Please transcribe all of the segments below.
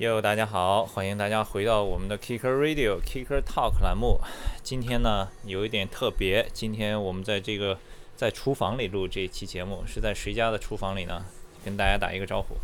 哟，大家好，欢迎大家回到我们的 Kicker Radio Kicker Talk 栏目。今天呢有一点特别，今天我们在这个在厨房里录这一期节目，是在谁家的厨房里呢？跟大家打一个招呼。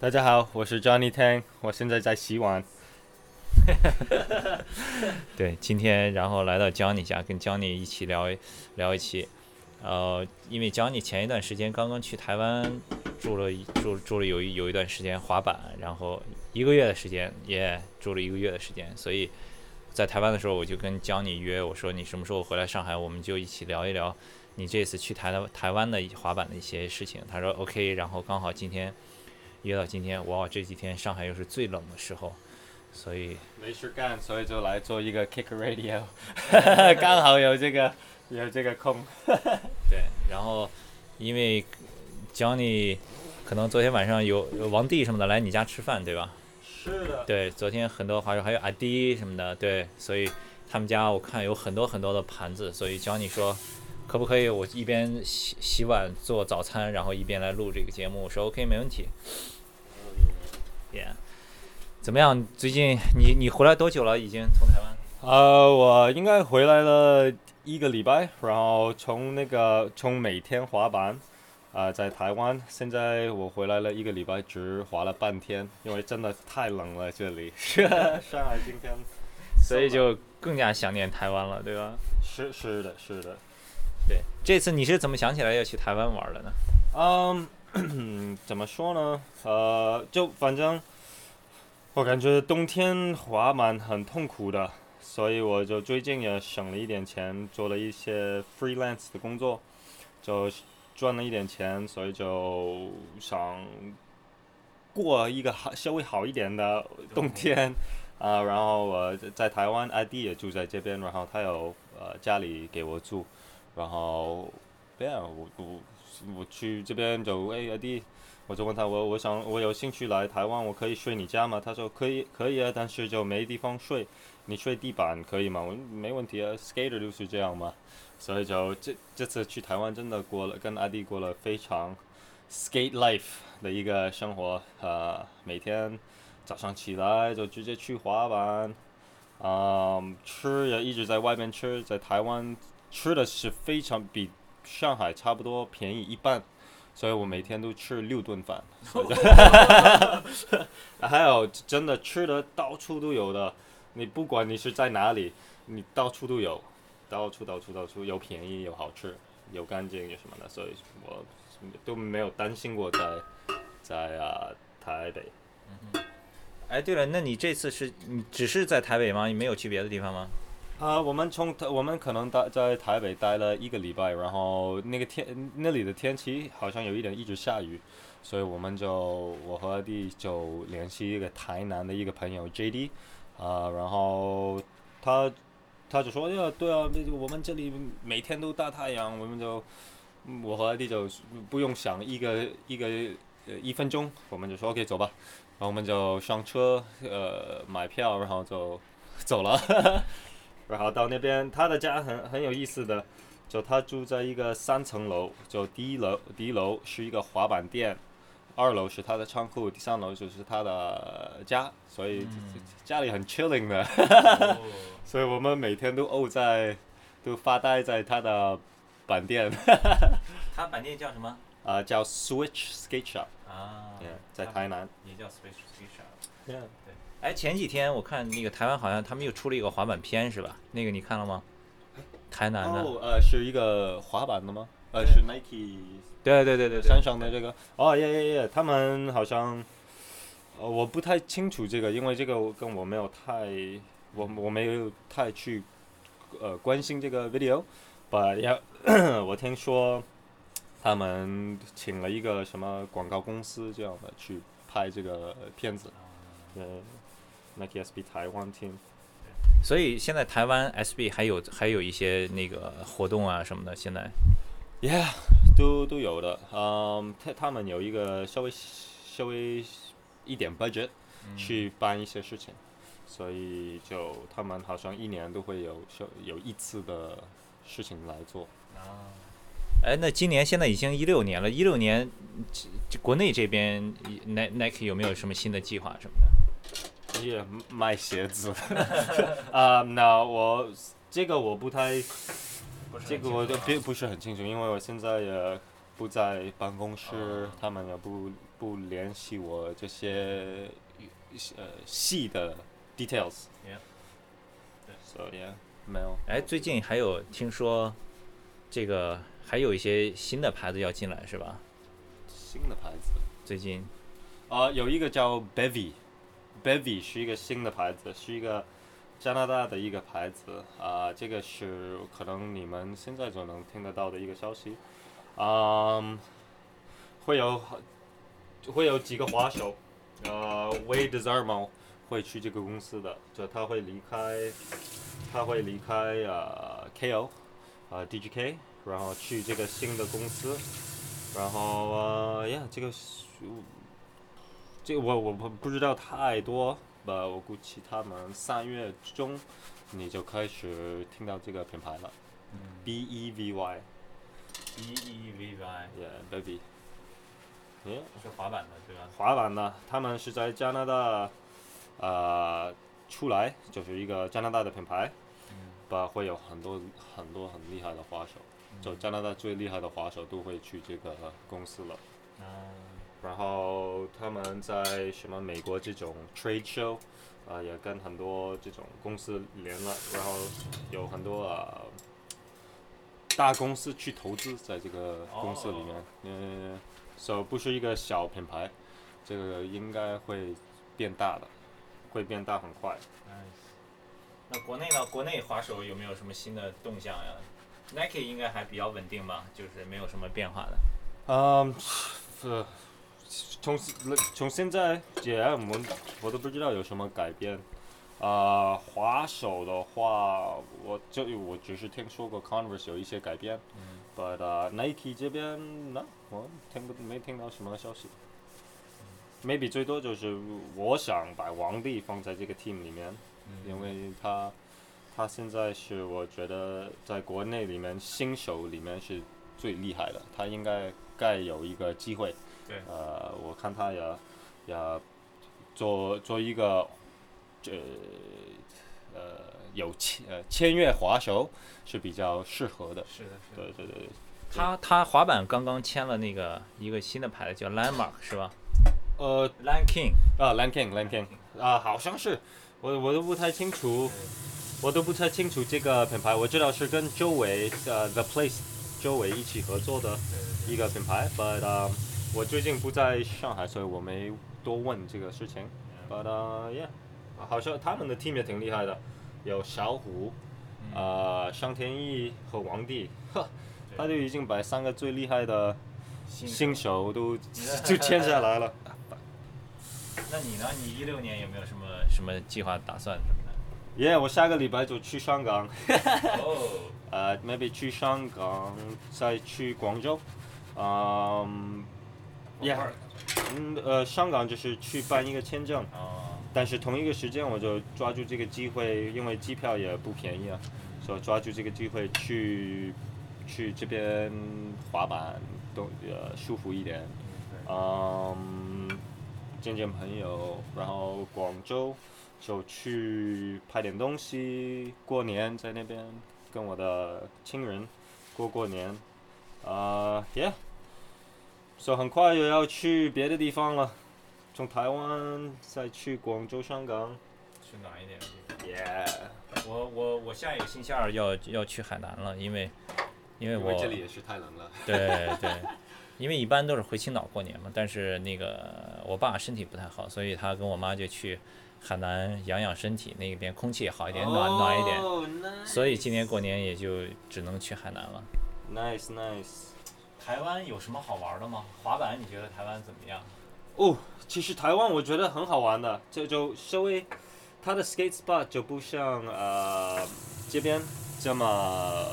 大家好，我是 Johnny Tang，我现在在洗碗。对，今天然后来到 Johnny 家，跟 Johnny 一起聊聊一期。呃，因为 Johnny 前一段时间刚刚去台湾住了住住了有一有一段时间滑板，然后一个月的时间也住了一个月的时间，所以在台湾的时候我就跟 Johnny 约，我说你什么时候回来上海，我们就一起聊一聊你这次去台的台湾的滑板的一些事情。他说 OK，然后刚好今天约到今天，哇，这几天上海又是最冷的时候，所以没事干，所以就来做一个 Kick Radio，刚好有这个有这个空。对，然后因为 Johnny 可能昨天晚上有有王帝什么的来你家吃饭，对吧？是的。对，昨天很多滑手还有阿迪什么的，对，所以他们家我看有很多很多的盘子，所以 Johnny 说可不可以我一边洗洗碗做早餐，然后一边来录这个节目？我说 OK，没问题。Yeah，怎么样？最近你你回来多久了？已经从台湾？呃，我应该回来了。一个礼拜，然后从那个从每天滑板，啊，在台湾，现在我回来了一个礼拜，只滑了半天，因为真的太冷了这里。上海今天，所以就更加想念台湾了，对吧？是是的，是的。对，这次你是怎么想起来要去台湾玩的呢？嗯，怎么说呢？呃，就反正我感觉冬天滑板很痛苦的。所以我就最近也省了一点钱，做了一些 freelance 的工作，就赚了一点钱，所以就想过一个好稍微好一点的冬天啊。然后我在台湾，ID 也住在这边，然后他有呃家里给我住，然后对啊，我我我去这边就哎 ID，我就问他我我想我有兴趣来台湾，我可以睡你家吗？他说可以可以啊，但是就没地方睡。你睡地板可以吗？我没问题啊，skater 就是这样嘛。所以就这这次去台湾真的过了，跟阿弟过了非常 skate life 的一个生活。呃，每天早上起来就直接去滑板，啊，吃也一直在外面吃，在台湾吃的是非常比上海差不多便宜一半，所以我每天都吃六顿饭。还有真的吃的到处都有的。你不管你是在哪里，你到处都有，到处到处到处有便宜有好吃，有干净有什么的，所以我都没有担心过在在啊台北。嗯哎，对了，那你这次是你只是在台北吗？你没有去别的地方吗？啊，我们从我们可能待在台北待了一个礼拜，然后那个天那里的天气好像有一点一直下雨，所以我们就我和弟就联系一个台南的一个朋友 J.D。啊，然后他他就说：“呀，对啊，那我们这里每天都大太阳，我们就我和阿弟就不用想一个一个呃一分钟，我们就说 OK 走吧。然后我们就上车，呃，买票，然后就走了。然后到那边，他的家很很有意思的，就他住在一个三层楼，就第一楼第一楼是一个滑板店。”二楼是他的仓库，第三楼就是他的家，所以家里很 chilling 的，所以我们每天都沤在，都发呆在他的板店。他板店叫什么？啊，叫 Switch Skate Shop。啊。在台南。也叫 Switch Skate Shop。对。哎，前几天我看那个台湾好像他们又出了一个滑板片，是吧？那个你看了吗？台南的。哦，呃，是一个滑板的吗？呃，是 Nike。对对对对，山上的这个。哦耶耶耶，他们好像，呃，我不太清楚这个，因为这个跟我没有太，我我没有太去，呃，关心这个 video，but 要我听说，他们请了一个什么广告公司这样的去拍这个片子，呃，Nike SB 台湾 team，所以现在台湾 SB 还有还有一些那个活动啊什么的，现在。Yeah，都都有的。嗯，他他们有一个稍微稍微一点 budget 去办一些事情，所以就他们好像一年都会有有一次的事情来做。啊，哎，那今年现在已经一六年了，一六年国内这边 Nike 有没有什么新的计划什么的？也卖鞋子。啊、那我这个我不太，这个我就并不是很清楚，因为我现在也不在办公室，哦他们也不不联系我这些呃细的 details。Yeah. 对 So yeah，没有。哎，最近还有听说这个还有一些新的牌子要进来是吧？新的牌子。最近啊、有一个叫 Bevy，Bevy 是一个新的牌子，是一个加拿大的一个牌子啊、这个是可能你们现在就能听得到的一个消息，嗯，会有会有几个滑手，呃，Wade Desarmo 会去这个公司的，就他会离开，他会离开呃 KO，呃 DGK，然后去这个新的公司，然后呃呀，这个这个我我不不知道太多，呃，我估计他们三月中你就开始听到这个品牌了、b E V Y。B E V Y yeah baby，yeah 是滑板的对吧？滑板的，他们是在加拿大，呃，出来就是一个加拿大的品牌，吧、会有很多很多很厉害的滑手，就加拿大最厉害的滑手都会去这个公司了。嗯，然后他们在什么美国这种 trade show，啊、也跟很多这种公司连了，然后有很多啊、大公司去投资在这个公司里面，嗯、所以不是一个小品牌，这个应该会变大的，会变大很快。Nice 那国内呢？国内滑手有没有什么新的动向呀？Nike 应该还比较稳定吧，就是没有什么变化的。嗯，呃，从从现在也我们我都不知道有什么改变。啊、滑手的话，我就我只是听说过 Converse 有一些改变，嗯 but、uh, Nike 这边呢，我听不没听到什么消息。Maybe 最多就是我想把王帝放在这个 team 里面，因为他他现在是我觉得在国内里面新手里面是最厉害的，他应该该有一个机会。对。呃，我看他也也做做一个这呃有签呃签约滑手是比较适合的。是的，是的。对对对，他他滑板刚刚签了那个一个新的牌子叫 Landmark 是吧？呃？Land King 啊，Lan King Lan King 啊，好像是，我我都不太清楚，我都不太清楚这个品牌，我知道是跟周围呃 The Place 周围一起合作的一个品牌，but、uh, 我最近不在上海，所以我没多问这个事情，but、uh, yeah，好像他们的 team 也挺厉害的，有小虎，呃，上天意和王帝，呵，他就已经把三个最厉害的新手都 就签下来了。那你呢？你一六年有没有什么什么计划打算什么的？耶、我下个礼拜就去香港，哦，呃，maybe 去香港，再去广州，嗯、yeah，嗯，呃，香港就是去办一个签证，哦，但是同一个时间我就抓住这个机会，因为机票也不便宜啊，所以抓住这个机会去去这边滑板，都呃舒服一点，嗯，见见朋友，然后广州就去拍点东西，过年在那边跟我的亲人过过年，啊、y e a h 所以很快又要去别的地方了，从台湾再去广州、香港去暖一点的地方。，Yeah，我我我下一个星期二要要去海南了，因为因为我这里也是太冷了。对对，因为一般都是回青岛过年嘛，但是那个我爸身体不太好，所以他跟我妈就去海南养养身体，那边空气也好一点，暖暖一点，点所以今年过年也就只能去海南了。nice nice。台湾有什么好玩的吗？滑板你觉得台湾怎么样？哦，其实台湾我觉得很好玩的，这就稍微它的 skate spot 就不像呃这边这么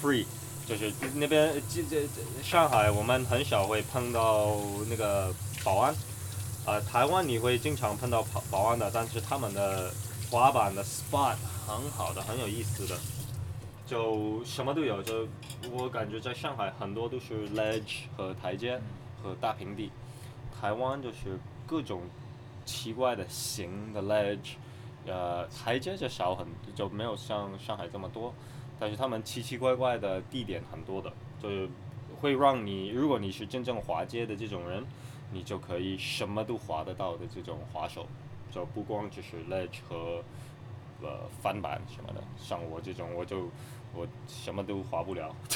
free，就是那边这这这上海我们很少会碰到那个保安，啊、台湾你会经常碰到保保安的，但是他们的滑板的 spot 很好的，很有意思的，就什么都有，就我感觉在上海很多都是 ledge 和台阶和大平地。台湾就是各种奇怪的形的 ledge，呃，台阶就少很，就没有像上海这么多，但是他们奇奇怪怪的地点很多的，就是会让你，如果你是真正滑街的这种人，你就可以什么都滑得到的这种滑手，就不光只是 ledge 和呃翻板什么的，像我这种我就我什么都滑不了。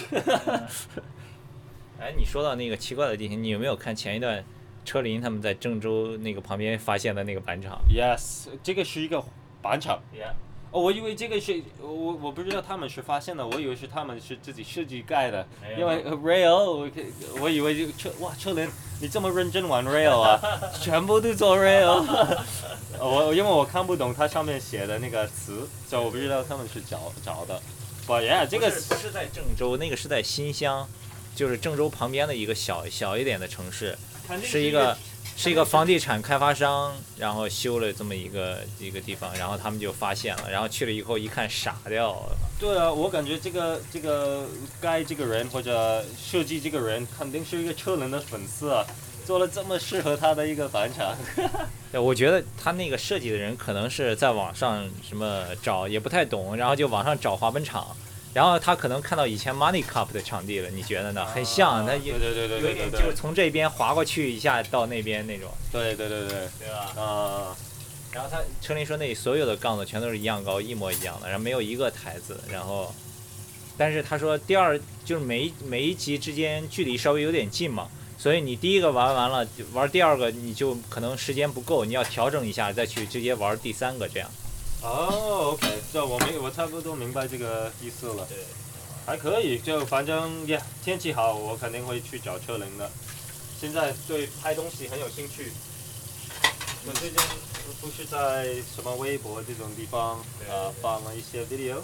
哎，你说到那个奇怪的地形，你有没有看前一段车林他们在郑州那个旁边发现的那个板场？Yes，这个是一个板场。Yeah，哦，我以为这个是我我不知道他们是发现的，我以为是他们是自己设计盖的，因为呃 rail，我以我以为就车哇车林你这么认真玩 rail 啊，全部都做 rail，我因为我看不懂它上面写的那个词，所以我不知道他们是找找的。不，yeah，这个不是不是在郑州，那个是在新乡，就是郑州旁边的一个小小一点的城市，是一个是一个房地产开发商，然后修了这么一个一个地方，然后他们就发现了，然后去了以后一看傻掉了。对啊，我感觉这个这个该这个人或者设计这个人肯定是一个车轮的粉丝啊，做了这么适合他的一个返场。对，我觉得他那个设计的人可能是在网上什么找也不太懂，然后就网上找滑板场，然后他可能看到以前 Money Cup 的场地了，你觉得呢？很像，他有对对对对就是从这边滑过去一下到那边那种，对对对对，对吧？啊、然后他车林说那里所有的杠子全都是一样高，一模一样的，然后没有一个台子，然后，但是他说第二就是每一每一集之间距离稍微有点近嘛，所以你第一个玩完了，玩第二个你就可能时间不够，你要调整一下再去直接玩第三个这样。哦，OK，这我明我差不多明白这个意思了，对，还可以，就反正呀，天气好，我肯定会去找车林的。现在对拍东西很有兴趣，我最近不是在什么微博这种地方啊呃放了一些 video，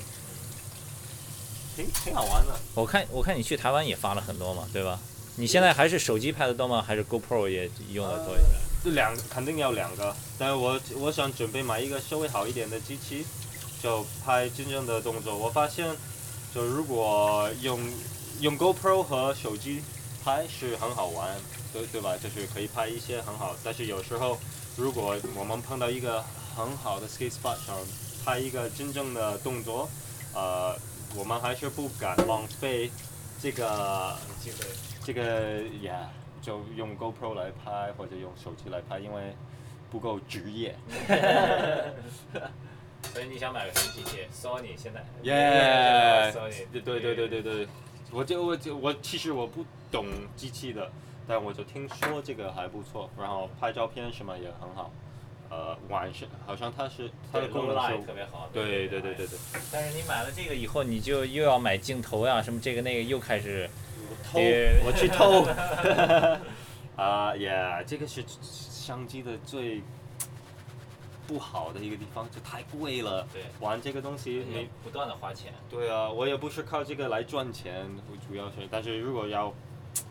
挺挺好玩的。我看我看你去台湾也发了很多嘛，对吧？你现在还是手机拍的多吗？还是 GoPro 也用的多一点？这两肯定要两个，但我我想准备买一个稍微好一点的机器，就拍真正的动作。我发现，就如果用用 GoPro 和手机拍是很好玩，对对吧？就是可以拍一些很好，但是有时候如果我们碰到一个很好的 ski spot 上拍一个真正的动作，呃，我们还是不敢浪费这个机会。这个呀，就用 GoPro 来拍或者用手机来拍，因为不够职业。所以你想买个什么机器？Sony 现在耶 Sony 对对对对对对，我就我就我其实我不懂机器的，但我就听说这个还不错，然后拍照片什么也很好。呃，晚上好像它是它的功能是特别好。对对对对对，但是你买了这个以后，你就又要买镜头呀，什么这个那个，又开始偷 我去偷。啊呀，这个是相机的最不好的一个地方，就太贵了。对玩这个东西你你不断的花钱。对啊，我也不是靠这个来赚钱，我主要是，但是如果要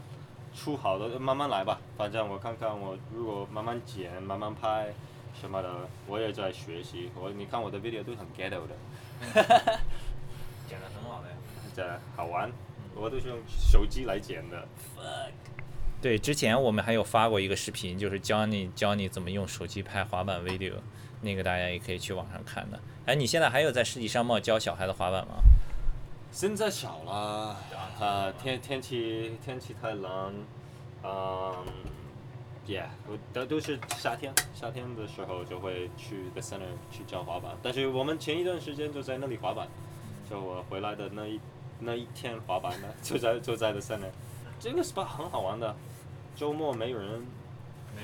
出好的，慢慢来吧。反正我看看，我如果慢慢剪、慢慢拍什么的，我也在学习。我你看我的 video 都很 ghetto 的，剪的很好的呀。这好玩。我都是用手机来剪的。对，之前我们还有发过一个视频，就是教你教你怎么用手机拍滑板 video，那个大家也可以去网上看的。哎，你现在还有在世纪商贸教小孩的滑板吗？现在少了，啊，天天气天气太冷，嗯，yeah，我都都是夏天，夏天的时候就会去 the center 去教滑板，但是我们前一段时间就在那里滑板，就我回来的那一那一天滑板呢，就在就在 the center，这个 spot 很好玩的，周末没有人，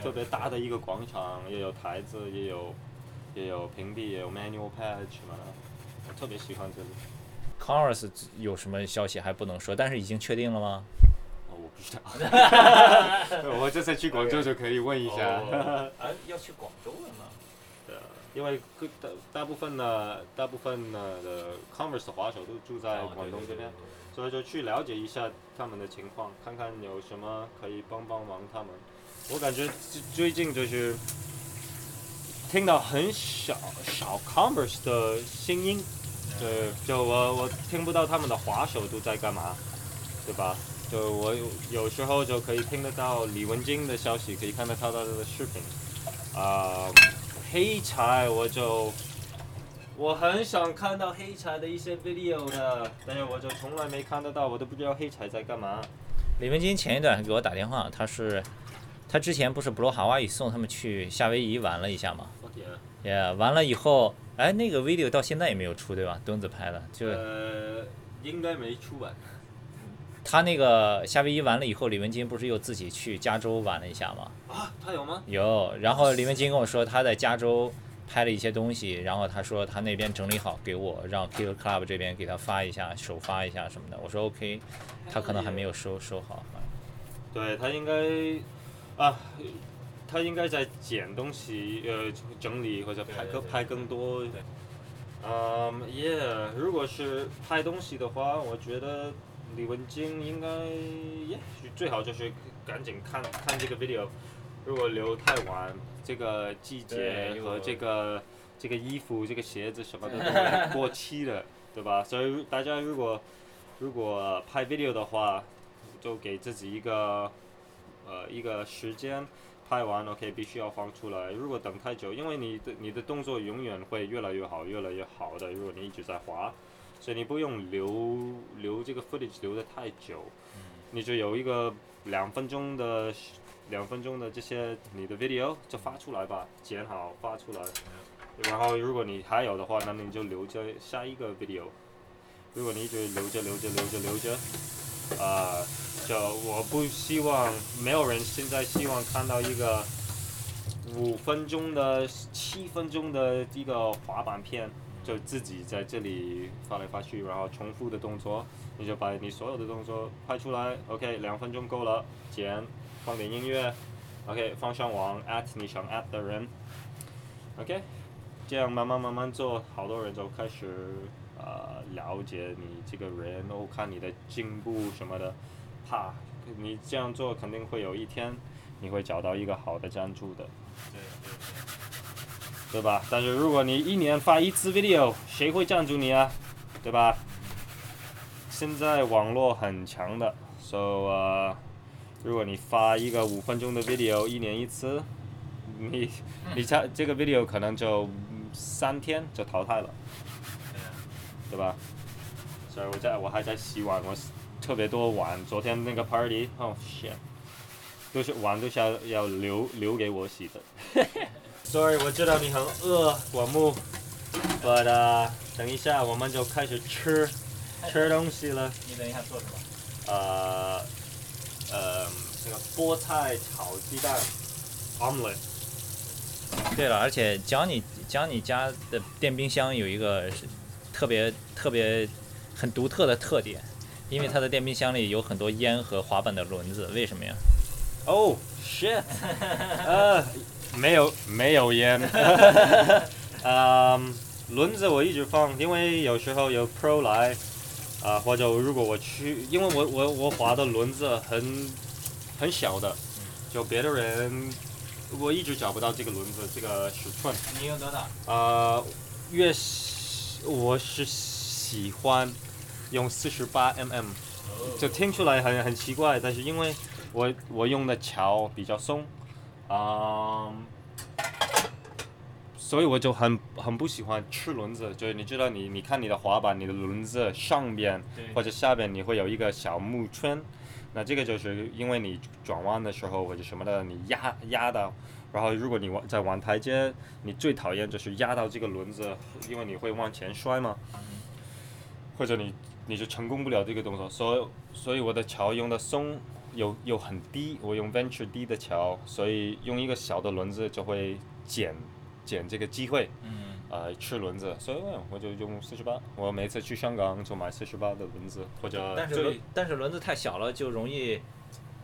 特别大的一个广场，也有台子，也有也有平地，也有 manual patch 嘛，我特别喜欢这里。Converse 有什么消息还不能说，但是已经确定了吗？哦，我不知道。我这次去广州就可以问一下。啊，要去广州了呢。因为各大大部分呢大部分呢的 Converse 的滑手都住在哦广东这边，所以就去了解一下他们的情况，看看有什么可以帮帮忙他们。我感觉最最近就是听到很少少 Converse 的声音，对，就我我听不到他们的滑手都在干嘛，对吧？就我有有时候就可以听得到李文金的消息，可以看得到他的视频，啊、黑柴我就我很想看到黑柴的一些 video 的，但是我就从来没看得到，我都不知道黑柴在干嘛。李文金前一段还给我打电话，他是他之前不是布罗哈瓦语送他们去夏威夷玩了一下嘛？也、完了以后，哎，那个 video 到现在也没有出，对吧？墩子拍的，就呃，应该没出吧？他那个夏威夷完了以后，李文金不是又自己去加州玩了一下吗？啊，他有吗？有，然后李文金跟我说他在加州拍了一些东西，然后他说他那边整理好给我，让 Killer Club 这边给他发一下，首发一下什么的。我说 OK，他可能还没有收收好。对他应该啊，他应该在捡东西，呃，整理或者拍拍更多。对嗯，yeah，如果是拍东西的话，我觉得李文金应该也许最好就是赶紧看看这个 video。如果留太晚，这个季节和这个这个衣服、这个鞋子什么的都会过期了，对吧？所以大家如果如果拍 video 的话，就给自己一个呃一个时间，拍完 OK 必须要放出来。如果等太久，因为你的你的动作永远会越来越好，越来越好的。如果你一直在滑，所以你不用留留这个 footage 留的太久，你就有一个两分钟的两分钟的这些你的 video 就发出来吧，剪好发出来。然后如果你还有的话，那你就留着下一个 video。如果你一直留着留着留着留着，啊、就我不希望没有人现在希望看到一个五分钟的、七分钟的一个滑板片，就自己在这里发来发去，然后重复的动作，你就把你所有的动作拍出来，OK，两分钟够了，剪，放点音乐，OK，放上网，at 你想 at 的人，OK，这样慢慢慢慢做，好多人就开始呃了解你这个人，哦，看你的进步什么的，怕你这样做肯定会有一天你会找到一个好的赞助的。对对。吧？但是如果你一年发一次 video，谁会赞助你啊？对吧？现在网络很强的，so 呃，如果你发一个五分钟的 video，一年一次，你你这这个 video 可能就嗯三天就淘汰了，对吧？所以我在我还在洗碗，我特别多碗，昨天那个 party，哦、shit，都是碗都是要要留留给我洗的。Sorry，我知道你很饿，果木，but、uh, 等一下我们就开始吃吃东西了。你等一下做什么？呃呃，那个菠菜炒鸡蛋 omelet。对了，而且讲你讲你家的电冰箱有一个特别特别很独特的特点，因为它的电冰箱里有很多烟和滑板的轮子，为什么呀？Oh shit！呃，没有没有烟。嗯，轮子我一直放，因为有时候有 pro 来，啊、或者如果我去，因为我我我滑的轮子很很小的，就别的人我一直找不到这个轮子这个尺寸。你有多大？呃，越喜我是喜欢用四十八 mm，就听出来很很奇怪，但是因为我我用的桥比较松，啊、所以我就很很不喜欢吃轮子。就是你知道你你看你的滑板，你的轮子上边或者下边你会有一个小木圈，那这个就是因为你转弯的时候或者什么的，你压压到。然后，如果你往在玩台阶，你最讨厌就是压到这个轮子，因为你会往前摔嘛，或者你你就成功不了这个动作。所以，所以我的桥用的松又又很低，我用 venture 低的桥，所以用一个小的轮子就会减减这个机会，嗯，呃，吃轮子。所以我就用四十八，我每次去香港就买四十八的轮子，或者但是轮但是轮子太小了，就容易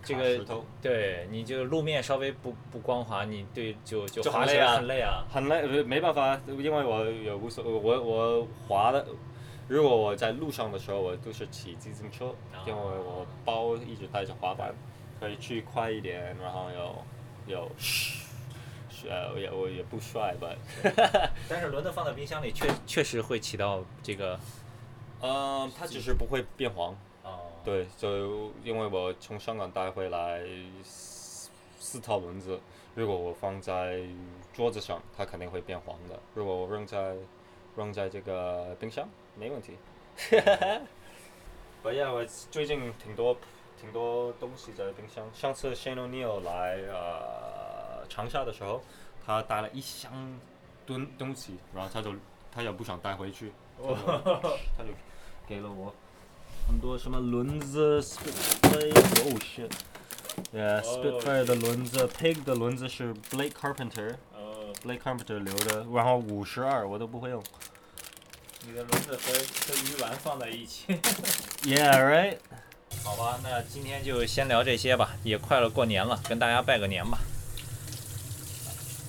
这个对你这个路面稍微不不光滑，你对就就滑起来很累啊。很累没办法，因为我也无所我我滑的，如果我在路上的时候，我都是骑自行车，因为我包一直带着滑板，可以去快一点，然后又又，呃，也我也不帅吧，但是轮子放在冰箱里确确实会起到这个嗯，它只是不会变黄，哦，对，就因为我从香港带回来四四套轮子，如果我放在桌子上，它肯定会变黄的。如果我扔在扔在这个冰箱，没问题。不要，我最近挺多挺多东西在冰箱。上次 Shane O'Neill 来呃长沙的时候，他带了一箱东东西，然后他就他也不想带回去，他就他就给了我很多什么轮子，Spitfire，oh shit，yeah，Spitfire 的轮子，Pig 的轮子是 Blake Carpenter。呃，Blake Carpenter 留的，然后五十二我都不会用。你的轮子和和鱼丸放在一起。Yeah, right. 好吧，那今天就先聊这些吧，也快了过年了，跟大家拜个年吧。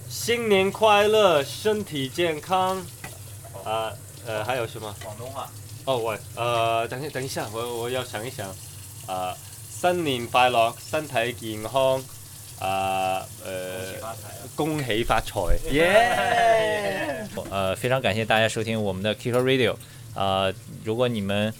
新年快乐，身体健康。啊、呃，还有什么？广东话。哦，喂，呃，等一等一下，我我要想一想。啊、新年快乐，身体健康。啊、呃，恭喜发财。恭喜发财，耶！呃，非常感谢大家收听我们的 Kicker Radio。呃，如果你们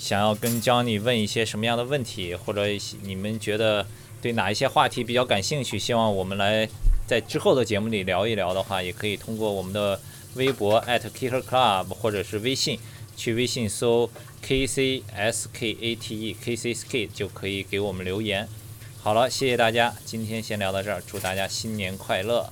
想要跟 Johnny 问一些什么样的问题，或者你们觉得对哪一些话题比较感兴趣，希望我们来在之后的节目里聊一聊的话，也可以通过我们的微博 @Kicker Club 或者是微信，去微信搜 kcskate kcskate 就可以给我们留言。好了谢谢大家今天先聊到这儿祝大家新年快乐。